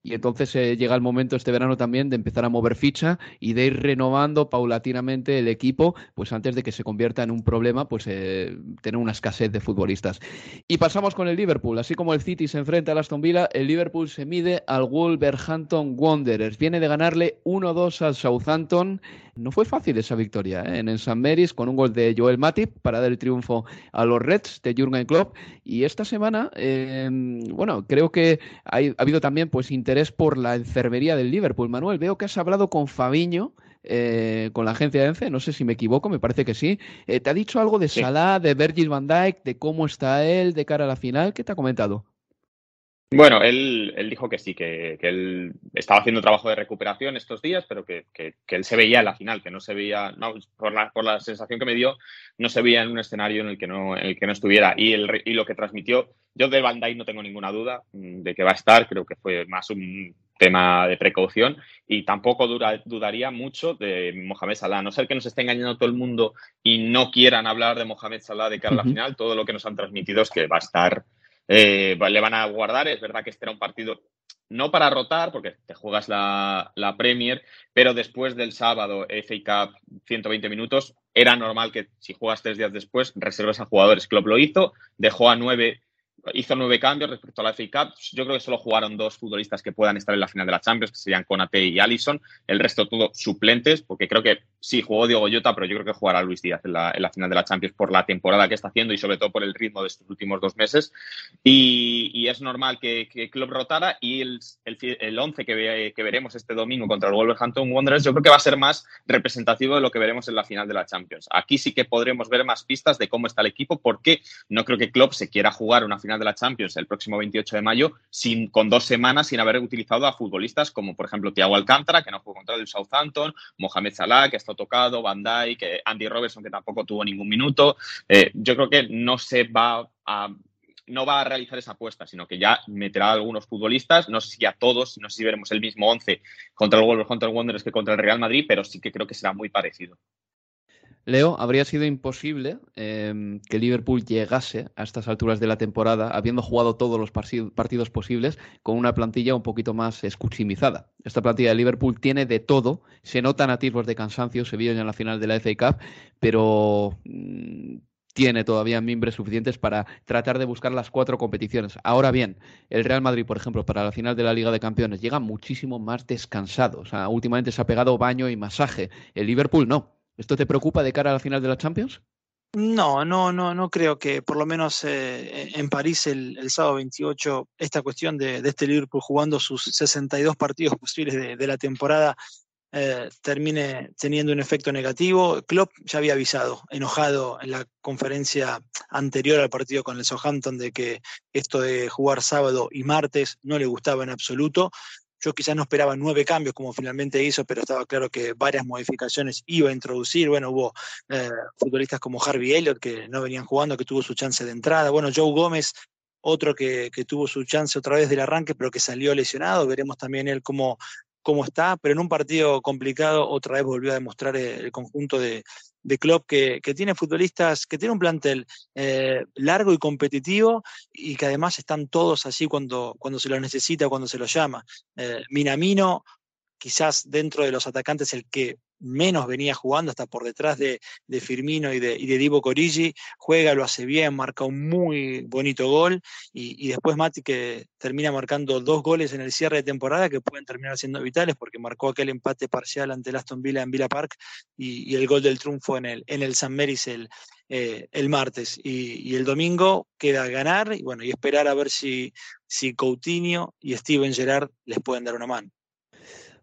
Y entonces eh, llega el momento este verano también de empezar a mover ficha y de ir renovando paulatinamente el equipo, pues antes de que se convierta en un problema, pues eh, tener una escasez de futbolistas. Y pasamos con el Liverpool. Así como el City se enfrenta al Aston Villa, el Liverpool se mide al Wolverhampton Wanderers. Viene de ganarle 1-2 al Southampton no fue fácil esa victoria ¿eh? en San Mary's con un gol de Joel Matip para dar el triunfo a los Reds de Jurgen Klopp. Y esta semana, em, bueno, creo que ha habido también pues interés por la enfermería del Liverpool. Manuel, veo que has hablado con Fabiño. Eh, con la agencia de ENCE, no sé si me equivoco, me parece que sí. Eh, ¿Te ha dicho algo de Salah, de Virgil van Dijk, de cómo está él de cara a la final? ¿Qué te ha comentado? Bueno, él, él dijo que sí, que, él estaba haciendo trabajo de recuperación estos días, pero que, él se veía en la final, que no se veía, no, por, la, por la sensación que me dio, no se veía en un escenario en el que no, en el que no estuviera. Y, el, y lo que transmitió, yo de Bandai no tengo ninguna duda mm, de que va a estar, creo que fue más un tema de precaución y tampoco dudaría mucho de Mohamed Salah, a no ser que nos esté engañando todo el mundo y no quieran hablar de Mohamed Salah de cara a la final, todo lo que nos han transmitido es que va a estar eh, le van a guardar. Es verdad que este era un partido no para rotar, porque te juegas la, Premier, pero después del sábado FA Cup 120 minutos, era normal que si juegas tres días después reserves a jugadores. Klopp lo hizo, dejó a nueve hizo nueve cambios respecto a la FA Cup. Yo creo que solo jugaron dos futbolistas que puedan estar en la final de la Champions, que serían Conate y Allison. El resto todo suplentes, porque creo que sí jugó Diego Jota, pero yo creo que jugará Luis Díaz en la, final de la Champions por la temporada que está haciendo y sobre todo por el ritmo de estos últimos dos meses. Y, es normal que, que Club rotara y el, el, 11 que, que veremos este domingo contra el Wolverhampton Wanderers, yo creo que va a ser más representativo de lo que veremos en la final de la Champions. Aquí sí que podremos ver más pistas de cómo está el equipo, porque no creo que Klopp se quiera jugar una final de la Champions el próximo 28 de mayo sin, con dos semanas sin haber utilizado a futbolistas como, por ejemplo, Thiago Alcántara, que no jugó contra el Southampton, Mohamed Salah, que estado tocado, Van Dijk, Andy Robertson, que tampoco tuvo ningún minuto. Eh, yo creo que no se va a no va a realizar esa apuesta, sino que ya meterá a algunos futbolistas, no sé si a todos, no sé si veremos el mismo 11 contra el Wolverhampton Wanderers que contra el Real Madrid, pero sí que creo que será muy parecido. Leo, habría sido imposible em, que Liverpool llegase a estas alturas de la temporada, habiendo jugado todos los partidos posibles, con una plantilla un poquito más escuchimizada. Esta plantilla de Liverpool tiene de todo, se notan atisbos de cansancio, se vio ya en la final de la FA Cup, pero mm, tiene todavía miembros suficientes para tratar de buscar las cuatro competiciones. Ahora bien, el Real Madrid, por ejemplo, para la final de la Liga de Campeones, llega muchísimo más descansado. O sea, últimamente se ha pegado baño y masaje. El Liverpool no. ¿Esto te preocupa de cara a la final de la Champions? No, no, no, no creo que por lo menos eh, en París el, sábado 28 esta cuestión de, este Liverpool jugando sus 62 partidos posibles de, la temporada eh, termine teniendo un efecto negativo. Klopp ya había avisado, enojado en la conferencia anterior al partido con el Southampton, de que esto de jugar sábado y martes no le gustaba en absoluto. Yo quizás no esperaba nueve cambios como finalmente hizo, pero estaba claro que varias modificaciones iba a introducir. Bueno, hubo eh, futbolistas como Harvey Elliott que no venían jugando, que tuvo su chance de entrada. Bueno, Joe Gómez, otro que, que, tuvo su chance otra vez del arranque, pero que salió lesionado. Veremos también él cómo, cómo está, pero en un partido complicado otra vez volvió a demostrar el conjunto de, de Klopp que, tiene futbolistas, que tiene un plantel eh, largo y competitivo y que además están todos allí cuando, cuando se los necesita, cuando se los llama. Eh, Minamino, quizás dentro de los atacantes el que menos venía jugando, hasta por detrás de, Firmino y de, y de, Divo Corigi, juega, lo hace bien, marca un muy bonito gol, y, después Mati que termina marcando dos goles en el cierre de temporada que pueden terminar siendo vitales, porque marcó aquel empate parcial ante el Aston Villa en Villa Park y, el gol del triunfo en el, en el San Meris el, eh, el martes. Y, el domingo queda ganar y bueno, y esperar a ver si, si Coutinho y Steven Gerrard les pueden dar una mano.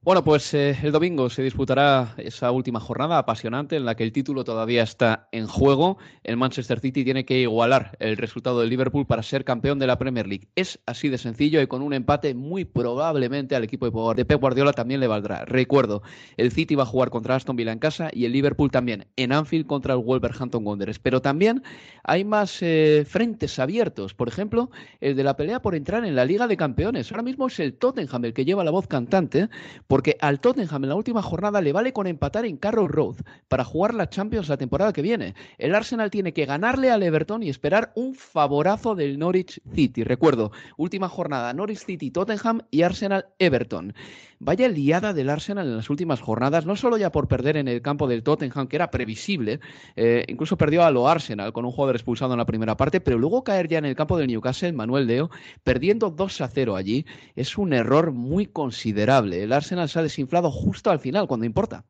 Bueno, pues eh, el domingo se disputará esa última jornada apasionante en la que el título todavía está en juego. El Manchester City tiene que igualar el resultado del Liverpool para ser campeón de la Premier League. Es así de sencillo y con un empate muy probablemente al equipo de Pep Guardiola también le valdrá. Recuerdo, el City va a jugar contra Aston Villa en casa y el Liverpool también en Anfield contra el Wolverhampton Wanderers. Pero también hay más eh, frentes abiertos. Por ejemplo, el de la pelea por entrar en la Liga de Campeones. Ahora mismo es el Tottenham el que lleva la voz cantante porque al Tottenham en la última jornada le vale con empatar en Carroll Road para jugar la Champions la temporada que viene. El Arsenal tiene que ganarle al Everton y esperar un favorazo del Norwich City. Recuerdo, última jornada, Norwich City, Tottenham y Arsenal Everton. Vaya liada del Arsenal en las últimas jornadas, no solo ya por perder en el campo del Tottenham, que era previsible, eh, incluso perdió a lo Arsenal con un jugador expulsado en la primera parte, pero luego caer ya en el campo del Newcastle, Manuel Deo, perdiendo 2 a 0 allí, es un error muy considerable. El Arsenal se ha desinflado justo al final, cuando importa.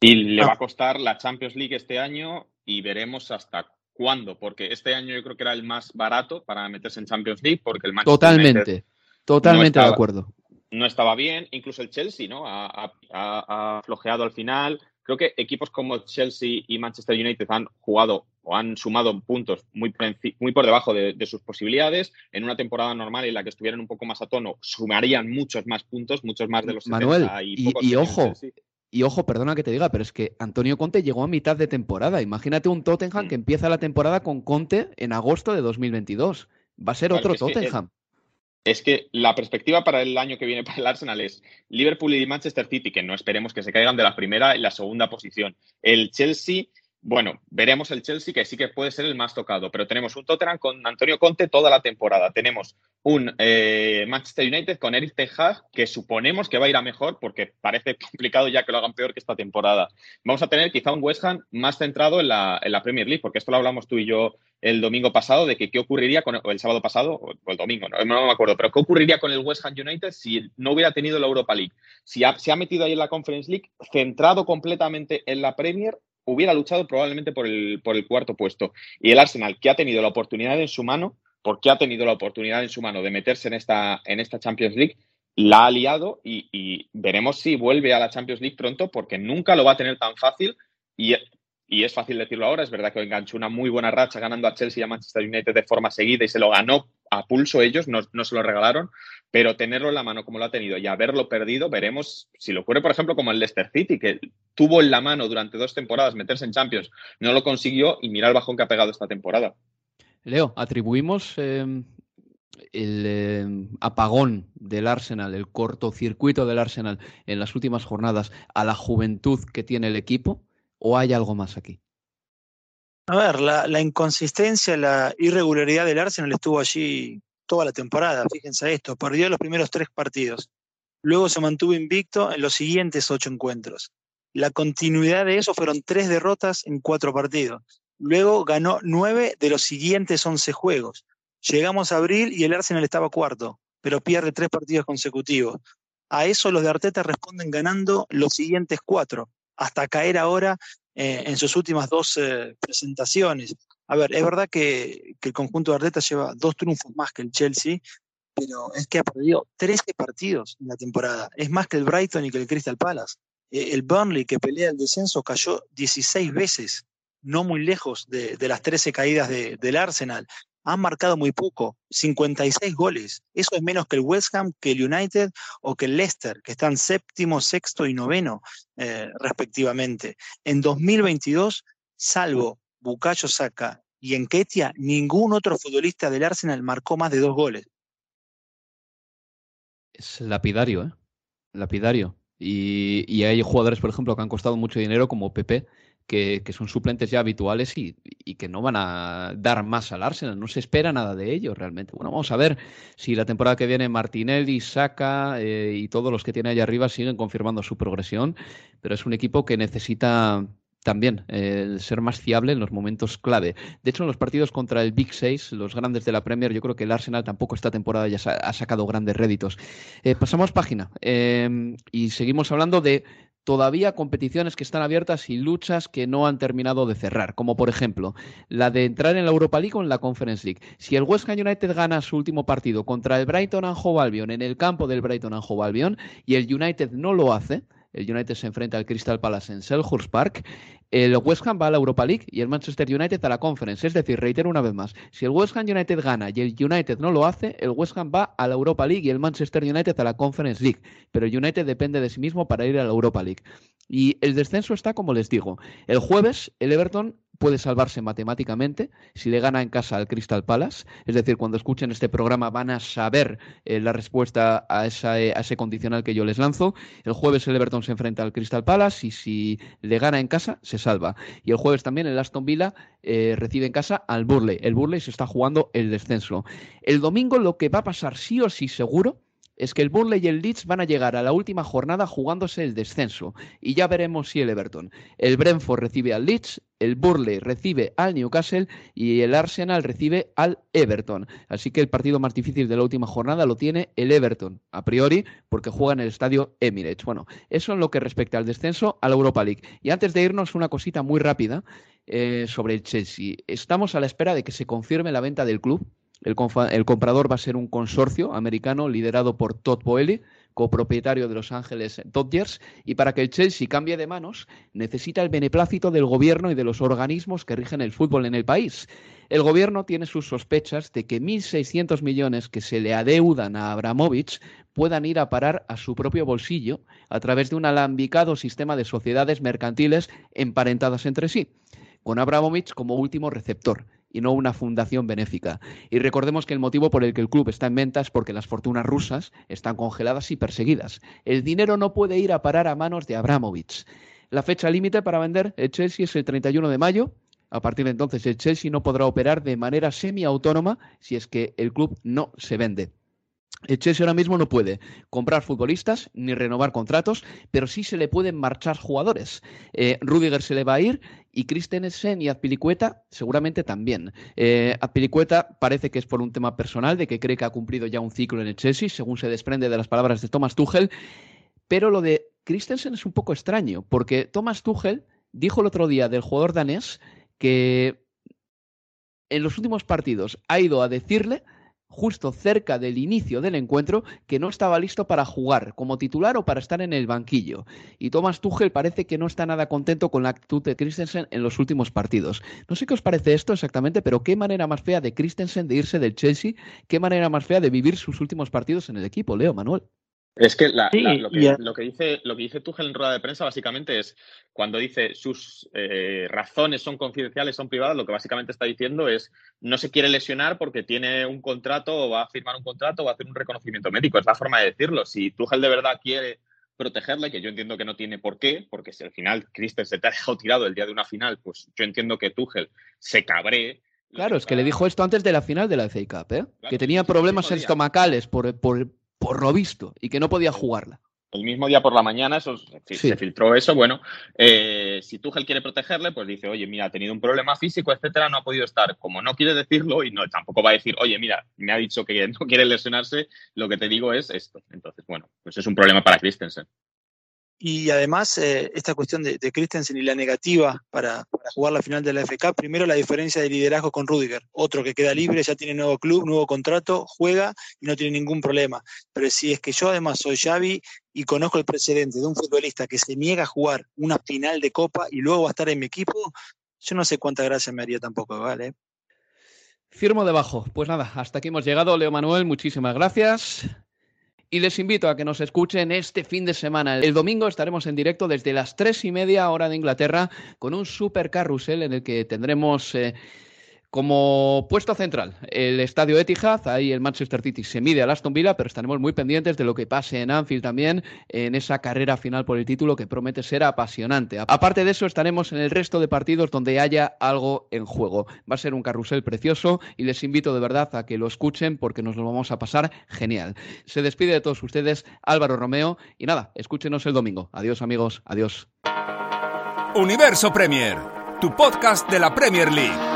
Y le va a costar la Champions League este año y veremos hasta cuándo, porque este año yo creo que era el más barato para meterse en Champions League, porque el Manchester Totalmente, totalmente de acuerdo no estaba bien. Incluso el Chelsea, ¿no? Ha, flojeado al final. Creo que equipos como Chelsea y Manchester United han jugado o han sumado puntos muy por, muy por debajo de, sus posibilidades. En una temporada normal en la que estuvieran un poco más a tono, sumarían muchos más puntos, muchos más de los Manuel, y, y, ojo, y ojo, perdona que te diga, pero es que Antonio Conte llegó a mitad de temporada. Imagínate un Tottenham mm. que empieza la temporada con Conte en agosto de 2022. Va a ser otro Tottenham es que la perspectiva para el año que viene para el Arsenal es Liverpool y Manchester City, que no esperemos que se caigan de la primera y la segunda posición. El Chelsea bueno, veremos el Chelsea que sí que puede ser el más tocado, pero tenemos un Tottenham con Antonio Conte toda la temporada. Tenemos un eh, Manchester United con Eric Ten que suponemos que va a ir a mejor porque parece complicado ya que lo hagan peor que esta temporada. Vamos a tener quizá un West Ham más centrado en la, en la Premier League, porque esto lo hablamos tú y yo el domingo pasado de que qué ocurriría con el, sábado pasado o, el domingo, no, me acuerdo, pero qué ocurriría con el West Ham United si no hubiera tenido la Europa League. Si se ha metido ahí en la Conference League, centrado completamente en la Premier, hubiera luchado probablemente por el, por el cuarto puesto. Y el Arsenal, que ha tenido la oportunidad en su mano, porque ha tenido la oportunidad en su mano de meterse en esta, en esta Champions League, la ha liado y, y, veremos si vuelve a la Champions League pronto, porque nunca lo va a tener tan fácil. Y y es fácil decirlo ahora, es verdad que enganchó una muy buena racha ganando a Chelsea y a Manchester United de forma seguida y se lo ganó a pulso ellos, no, se lo regalaron, pero tenerlo en la mano como lo ha tenido y haberlo perdido, veremos si lo ocurre, por ejemplo, como el Leicester City, que tuvo en la mano durante dos temporadas meterse en Champions, no lo consiguió y mira el bajón que ha pegado esta temporada. Leo, atribuimos em, el em, apagón del Arsenal, el cortocircuito del Arsenal en las últimas jornadas a la juventud que tiene el equipo ¿O hay algo más aquí? A ver, la, inconsistencia, la irregularidad del Arsenal estuvo allí toda la temporada. Fíjense esto, perdió los primeros tres partidos. Luego se mantuvo invicto en los siguientes ocho encuentros. La continuidad de eso fueron tres derrotas en cuatro partidos. Luego ganó nueve de los siguientes once juegos. Llegamos a abril y el Arsenal estaba cuarto, pero pierde tres partidos consecutivos. A eso los de Arteta responden ganando los siguientes cuatro hasta caer ahora eh, en sus últimas dos eh, presentaciones. A ver, es verdad que, el conjunto de Arteta lleva dos triunfos más que el Chelsea, pero es que ha perdido 13 partidos en la temporada. Es más que el Brighton y que el Crystal Palace. Eh, el Burnley, que pelea el descenso, cayó 16 veces, no muy lejos de, las 13 caídas del Arsenal han marcado muy poco, 56 goles. Eso es menos que el West Ham, que el United o que el Leicester, que están séptimo, sexto y noveno eh, respectivamente. En 2022, salvo Bukayo Saka y Enketia, ningún otro futbolista del Arsenal marcó más de dos goles. Es lapidario, ¿eh? Lapidario. Y, y, hay jugadores, por ejemplo, que han costado mucho dinero, como Pepe, que, son suplentes ya habituales y, que no van a dar más al Arsenal. No se espera nada de ellos realmente. Bueno, vamos a ver si la temporada que viene Martinelli, Saka eh, y todos los que tiene allá arriba siguen confirmando su progresión, pero es un equipo que necesita también el ser más fiable en los momentos clave. De hecho, en los partidos contra el Big Six, los grandes de la Premier, yo creo que el Arsenal tampoco esta temporada ya ha sacado grandes réditos. Eh, pasamos página eh, y seguimos hablando de todavía competiciones que están abiertas y luchas que no han terminado de cerrar, como por ejemplo la de entrar en la Europa League o en la Conference League. Si el West Ham United gana su último partido contra el Brighton and Hove Albion en el campo del Brighton and Hove Albion y el United no lo hace, el United se enfrenta al Crystal Palace en Selhurst Park, el West Ham va a la Europa League y el Manchester United a la Conference. Es decir, reitero una vez más, si el West Ham United gana y el United no lo hace, el West Ham va a la Europa League y el Manchester United a la Conference League. Pero el United depende de sí mismo para ir a la Europa League. Y el descenso está como les digo. El jueves el Everton puede salvarse matemáticamente si le gana en casa al Crystal Palace. Es decir, cuando escuchen este programa van a saber eh, la respuesta a, eh, a, ese condicional que yo les lanzo. El jueves el Everton se enfrenta al Crystal Palace y si le gana en casa se salva. Y el jueves también el Aston Villa eh, recibe en casa al Burley. El Burley se está jugando el descenso. El domingo lo que va a pasar sí o sí seguro es que el Burnley y el Leeds van a llegar a la última jornada jugándose el descenso. Y ya veremos si el Everton. El Brentford recibe al Leeds, el Burnley recibe al Newcastle y el Arsenal recibe al Everton. Así que el partido más difícil de la última jornada lo tiene el Everton, a priori, porque juega en el estadio Emirates. Bueno, eso en lo que respecta al descenso a la Europa League. Y antes de irnos, una cosita muy rápida eh, sobre el Chelsea. Estamos a la espera de que se confirme la venta del club el, comprador va a ser un consorcio americano liderado por Todd Boehly, copropietario de Los Ángeles Dodgers, y para que el Chelsea cambie de manos necesita el beneplácito del gobierno y de los organismos que rigen el fútbol en el país. El gobierno tiene sus sospechas de que 1.600 millones que se le adeudan a Abramovich puedan ir a parar a su propio bolsillo a través de un alambicado sistema de sociedades mercantiles emparentadas entre sí, con Abramovich como último receptor y no una fundación benéfica. Y recordemos que el motivo por el que el club está en venta es porque las fortunas rusas están congeladas y perseguidas. El dinero no puede ir a parar a manos de Abramovich. La fecha límite para vender el Chelsea es el 31 de mayo. A partir de entonces, el Chelsea no podrá operar de manera semiautónoma si es que el club no se vende. El Chelsea ahora mismo no puede comprar futbolistas ni renovar contratos, pero sí se le pueden marchar jugadores. Eh, Rudiger se le va a ir y Christensen y Azpilicueta seguramente también. Eh, Azpilicueta parece que es por un tema personal, de que cree que ha cumplido ya un ciclo en el según se desprende de las palabras de Thomas Tuchel. Pero lo de Christensen es un poco extraño, porque Thomas Tuchel dijo el otro día del jugador danés que en los últimos partidos ha ido a decirle justo cerca del inicio del encuentro que no estaba listo para jugar como titular o para estar en el banquillo. Y Thomas Tuchel parece que no está nada contento con la actitud de Christensen en los últimos partidos. No sé qué os parece esto exactamente, pero qué manera más fea de Christensen de irse del Chelsea, qué manera más fea de vivir sus últimos partidos en el equipo, Leo Manuel. Es que, lo, que, dice, lo que dice Tuchel en rueda de prensa básicamente es cuando dice sus eh, razones son confidenciales, son privadas, lo que básicamente está diciendo es no se quiere lesionar porque tiene un contrato o va a firmar un contrato o va a hacer un reconocimiento médico. Es la forma de decirlo. Si Tuchel de verdad quiere protegerle, que yo entiendo que no tiene por qué, porque si al final Christensen se te ha dejado tirado el día de una final, pues yo entiendo que Tuchel se cabree. Claro, es que le dijo esto antes de la final de la FA Cup, ¿eh? que tenía problemas estomacales por, por, por lo visto, y que no podía jugarla. El mismo día por la mañana eso, se filtró eso. Bueno, eh, si Tuchel quiere protegerle, pues dice, oye, mira, ha tenido un problema físico, etcétera, no ha podido estar. Como no quiere decirlo y no tampoco va a decir, oye, mira, me ha dicho que no quiere lesionarse, lo que te digo es esto. Entonces, bueno, pues es un problema para Christensen. Y además, eh, esta cuestión de, Christensen y la negativa para, jugar la final de la FK, primero la diferencia de liderazgo con Rudiger, otro que queda libre, ya tiene nuevo club, nuevo contrato, juega y no tiene ningún problema. Pero si es que yo además soy Xavi y conozco el precedente de un futbolista que se niega a jugar una final de Copa y luego va a estar en mi equipo, yo no sé cuánta gracia me haría tampoco, ¿vale? Firmo debajo. Pues nada, hasta aquí hemos llegado. Leo Manuel, muchísimas gracias. Y les invito a que nos escuchen este fin de semana. El domingo estaremos en directo desde las tres y media hora de Inglaterra con un super carrusel en el que tendremos eh, como puesto central, el estadio Etihad, ahí el Manchester City se mide al Aston Villa, pero estaremos muy pendientes de lo que pase en Anfield también, en esa carrera final por el título que promete ser apasionante. Aparte de eso, estaremos en el resto de partidos donde haya algo en juego. Va a ser un carrusel precioso y les invito de verdad a que lo escuchen porque nos lo vamos a pasar genial. Se despide de todos ustedes Álvaro Romeo y nada, escúchenos el domingo. Adiós amigos, adiós. Universo Premier, tu podcast de la Premier League.